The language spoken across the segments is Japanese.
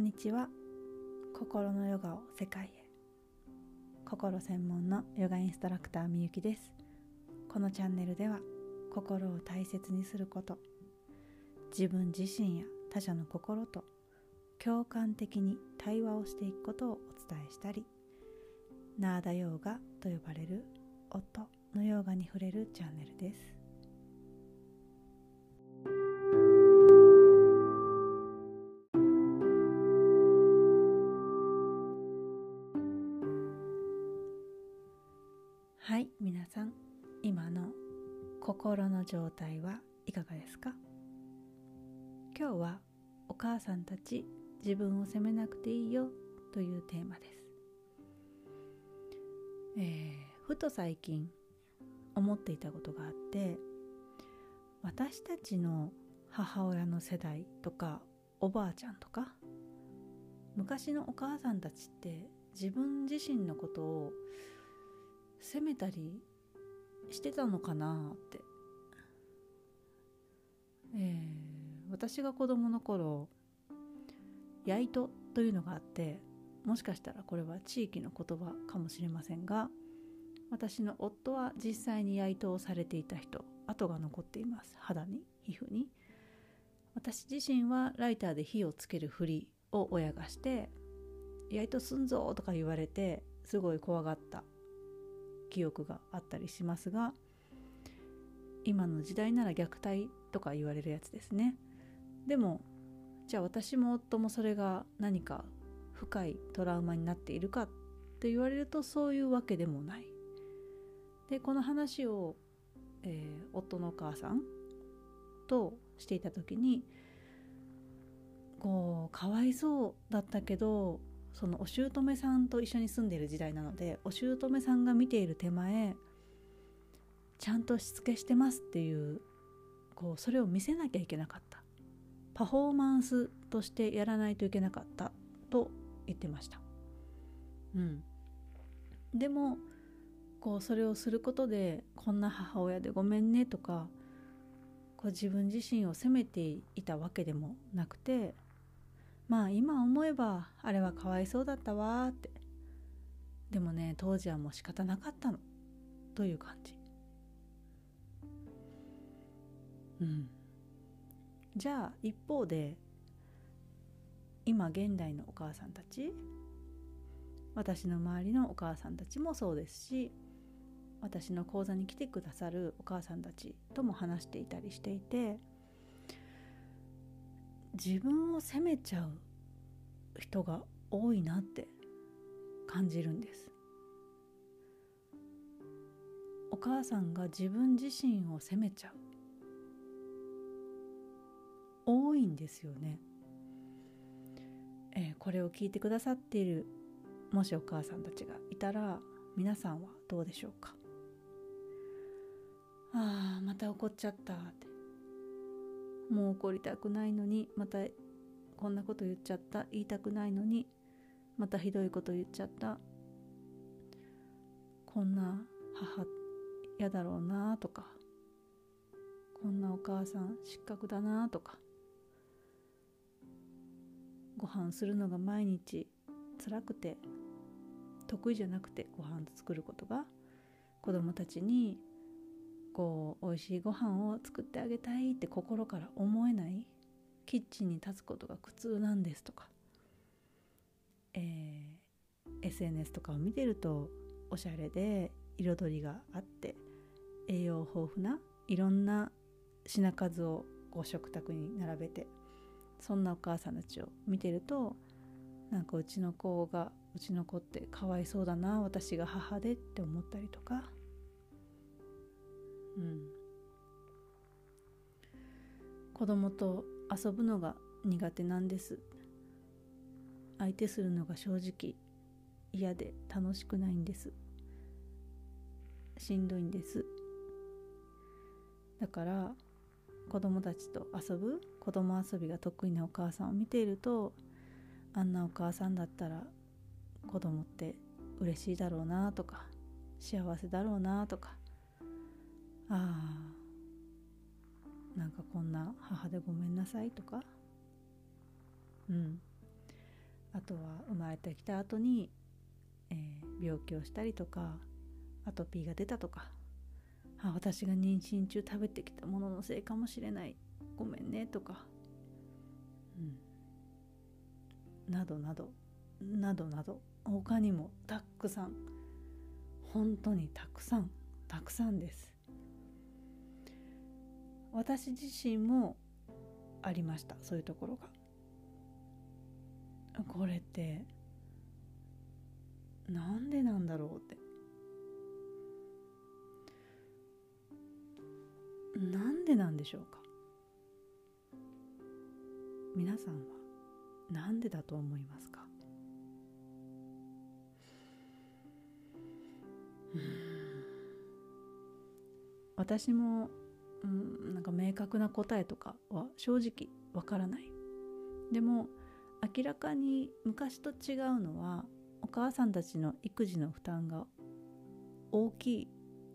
んにちは。心のヨガを世界へ。心専門のヨガインストラクターみゆきです。このチャンネルでは心を大切にすること自分自身や他者の心と共感的に対話をしていくことをお伝えしたりナーダヨーガと呼ばれる音のヨーガに触れるチャンネルです。の状態はいかがですか？今日はお母さんたち自分を責めなくていいよというテーマです、えー、ふと最近思っていたことがあって私たちの母親の世代とかおばあちゃんとか昔のお母さんたちって自分自身のことを責めたりしてたのかなって、えー、私が子供の頃やいとというのがあってもしかしたらこれは地域の言葉かもしれませんが私の夫は実際にやいとをされていた人跡が残っています。肌に皮膚に。私自身はライターで火をつけるふりを親がして「やいとすんぞ」とか言われてすごい怖がった記憶があったりしますが今の時代なら虐待とか言われるやつですね。でもじゃあ私も夫もそれが何か深いトラウマになっているかって言われるとそういうわけでもない。でこの話を、えー、夫のお母さんとしていた時にこうかわいそうだったけどそのお姑さんと一緒に住んでいる時代なのでお姑さんが見ている手前ちゃんとしつけしてますっていうこうそれを見せなきゃいけなかった。パフォーマンスとしてやらないといけなかったと言ってました。うん。でもこうそれをすることでこんな母親でごめんねとかこう自分自身を責めていたわけでもなくてまあ今思えばあれはかわいそうだったわって。でもね当時はもう仕方なかったの。という感じ。じゃあ一方で今現代のお母さんたち私の周りのお母さんたちもそうですし私の講座に来てくださるお母さんたちとも話していたりしていて自分を責めちゃう人が多いなって感じるんです。お母さんが自分自身を責めちゃう。多いんですよね、えー、これを聞いてくださっているもしお母さんたちがいたら皆さんはどうでしょうか？ああまた怒っちゃったって。もう怒りたくないのにまたこんなこと言っちゃった。言いたくないのにまたひどいこと言っちゃった。こんな母嫌だろうなとか。こんなお母さん失格だなとか。ご飯するのが毎日辛くて得意じゃなくてご飯作ることが子供たちにこう美味しいご飯を作ってあげたいって心から思えないキッチンに立つことが苦痛なんですとか、えー、SNS とかを見てるとおしゃれで彩りがあって栄養豊富ないろんな品数をこう食卓に並べてそんなお母さんたちを見てるとなんかうちの子がうちの子ってかわいそうだな私が母でって思ったりとか。うん。子供と遊ぶのが苦手なんです。相手するのが正直嫌で楽しくないんです。しんどいんです。だから子供たちと遊ぶ子供遊びが得意なお母さんを見ているとあんなお母さんだったら子供って嬉しいだろうなとか幸せだろうなとかああなんかこんな母でごめんなさいとかうん。あとは生まれてきた後に、えー、病気をしたりとかアトピーが出たとかあ私が妊娠中食べてきたもののせいかもしれない。ごめんねとか、うん、などなど。などなど。他にもたくさん。本当にたくさん。たくさんです。私自身もありました。そういうところが。これってなんでなんだろうって。なんでなんでしょうか？皆さんは何でだと思いますか？私も、うん、なんか明確な答えとかは正直わからない。でも明らかに昔と違うのはお母さんたちの育児の負担が大きい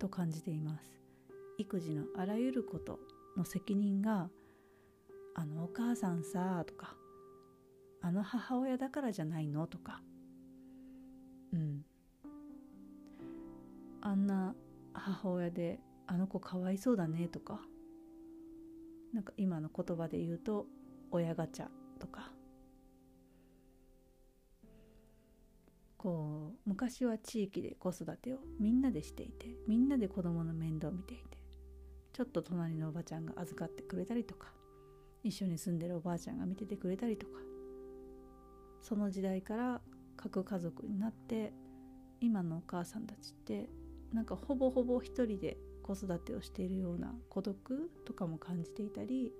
と感じています。育児のあらゆることの責任があのお母さんさとかあの母親だからじゃないのとか。うん。あんな母親であの子かわいそうだねとか。なんか今の言葉で言うと親ガチャとか。こう昔は地域で子育てをみんなでしていてみんなで子供の面倒を見ていてちょっと隣のおばちゃんが預かってくれたりとか一緒に住んでるおばあちゃんが見ててくれたりとか。その時代から核家族になって今のお母さんたちってなんかほぼほぼ一人で子育てをしているような孤独とかも感じていたり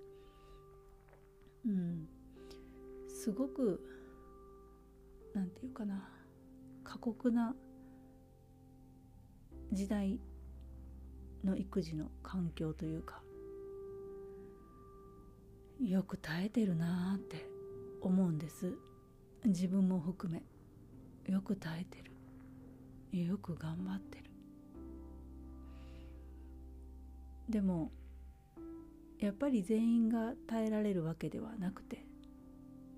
うん。すごく何て言うかな過酷な時代の育児の環境というかよく耐えてるなって思うんです。自分も含めよく耐えてる。よく頑張ってる。でもやっぱり全員が耐えられるわけではなくて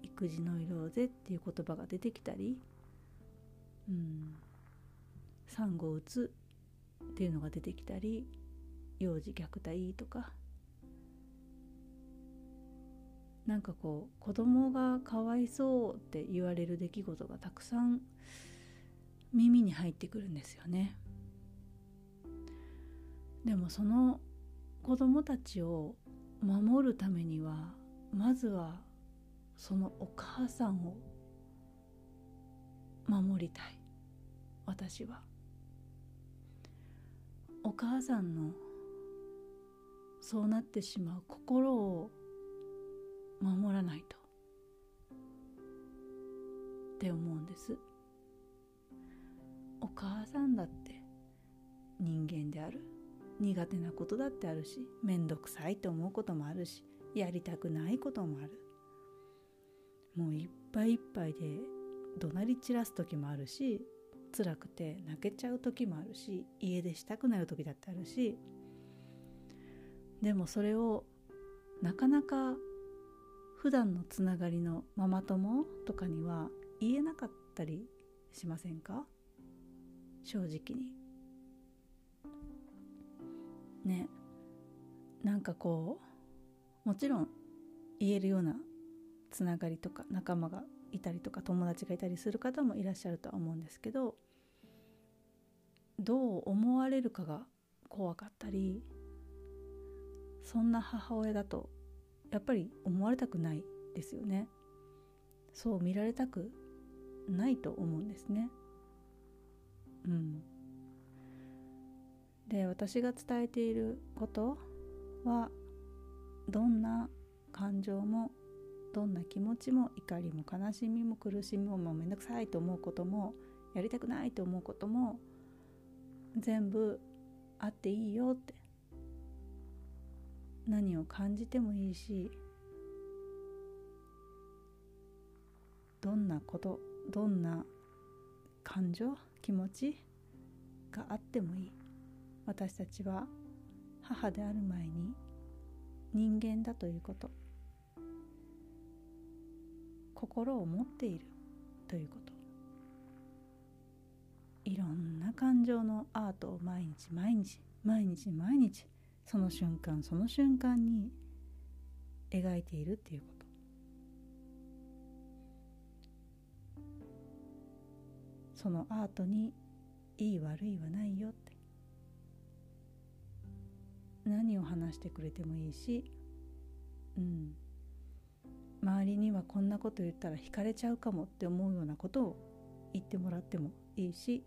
育児の色ぜっていう言葉が出てきたりうん産後うつっていうのが出てきたり幼児虐待とか。なんかこう子供がかわいそうって言われる出来事がたくさん耳に入ってくるんですよね。でもその子供たちを守るためにはまずはそのお母さんを守りたい。私は。お母さんのそうなってしまう心を守らないと。って思うんです。お母さんだって人間である。苦手なことだってあるし面倒くさいと思うこともあるしやりたくないこともある。もういっぱいいっぱいで怒鳴り散らす時もあるし辛くて泣けちゃう時もあるし家出したくなる時だってあるしでもそれをなかなか普段のつながりのママ友とかには言えなかったりしませんか？正直に。ね。なんかこうもちろん言えるようなつながりとか仲間がいたりとか友達がいたりする方もいらっしゃるとは思うんですけどどう思われるかが怖かったりそんな母親だとやっぱり思われたくないですよね。そう見られたくないと思うんですね。うん。で私が伝えていることはどんな感情もどんな気持ちも怒りも悲しみも苦しみももうめんどくさいと思うこともやりたくないと思うことも全部あっていいよって。何を感じてもいいしどんなことどんな感情気持ちがあってもいい。私たちは母である前に人間だということ。心を持っているということ。いろんな感情のアートを毎日毎日毎日毎日その瞬間その瞬間に描いているっていうこと。そのアートにいい悪いはないよって。何を話してくれてもいいしうん。周りにはこんなこと言ったら惹かれちゃうかもって思うようなことを言ってもらってもいいし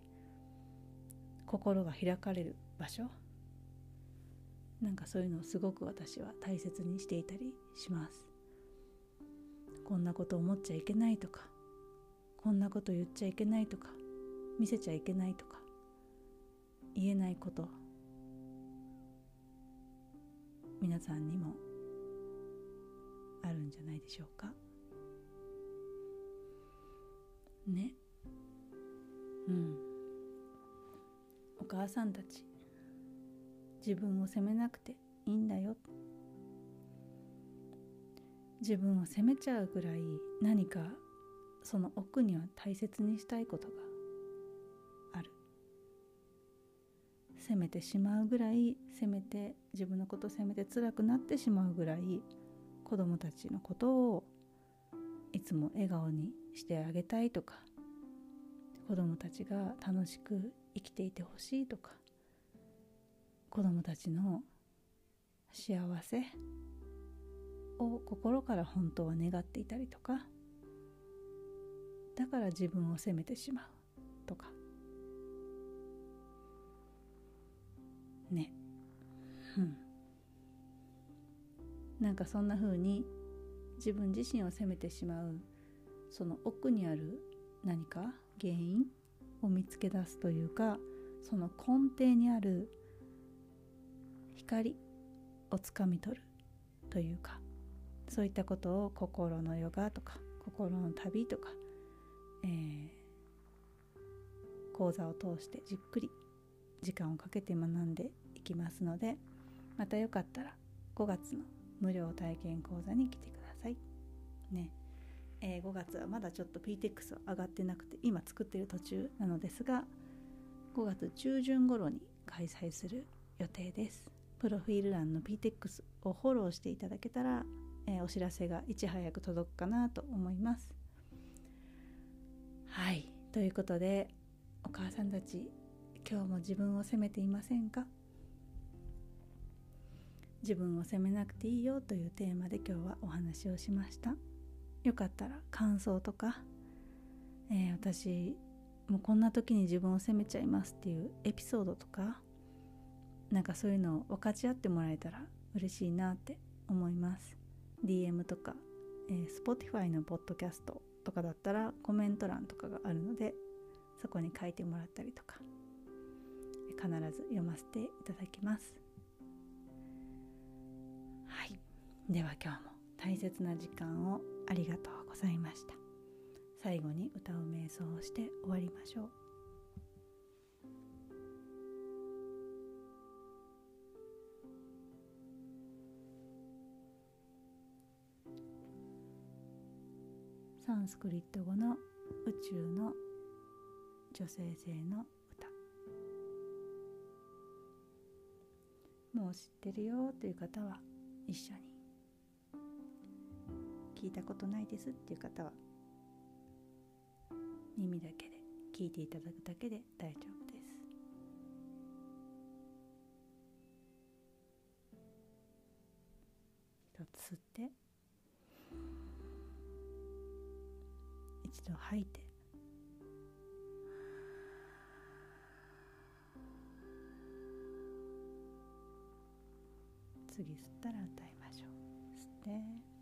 心が開かれる場所。なんかそういうのをすごく私は大切にしていたりします。こんなこと思っちゃいけないとかこんなこと言っちゃいけないとか見せちゃいけないとか言えないこと。皆さんにもあるんじゃないでしょうか？ね。うん。お母さんたち自分を責めなくていいんだよ。自分を責めちゃうぐらい何かその奥には大切にしたいことがある。責めてしまうぐらい責めて自分のこと責めて辛くなってしまうぐらい子供たちのことをいつも笑顔にしてあげたいとか子供たちが楽しく生きていてほしいとか子供たちの幸せを心から本当は願っていたりとかだから自分を責めてしまうとか。ね。なんかそんな風に自分自身を責めてしまうその奥にある何か原因を見つけ出すというかその根底にある光をつかみ取るというかそういったことを心のヨガとか心の旅とか、えー、講座を通してじっくり時間をかけて学んでいきますのでまたよかったら5月の無料体験講座に来てください。ねえー、5月はまだちょっと PTX 上がってなくて今作ってる途中なのですが5月中旬頃に開催する予定です。プロフィール欄の PTX をフォローしていただけたら、えー、お知らせがいち早く届くかなと思います。はいということでお母さんたち今日も自分を責めていませんか？自分を責めなくていいよというテーマで今日はお話をしました。よかったら感想とか、えー、私もうこんな時に自分を責めちゃいますっていうエピソードとかなんかそういうのを分かち合ってもらえたら嬉しいなって思います。DM とか、えー、Spotify のポッドキャストとかだったらコメント欄とかがあるのでそこに書いてもらったりとか必ず読ませていただきます。では今日も大切な時間をありがとうございました。最後に歌う瞑想をして終わりましょう。サンスクリット語の宇宙の女性性の歌。もう知ってるよという方は一緒に。聞いたことないですっていう方は耳だけで聞いていただくだけで大丈夫です。一つ吸って一度吐いて次吸ったら歌いましょう。吸って。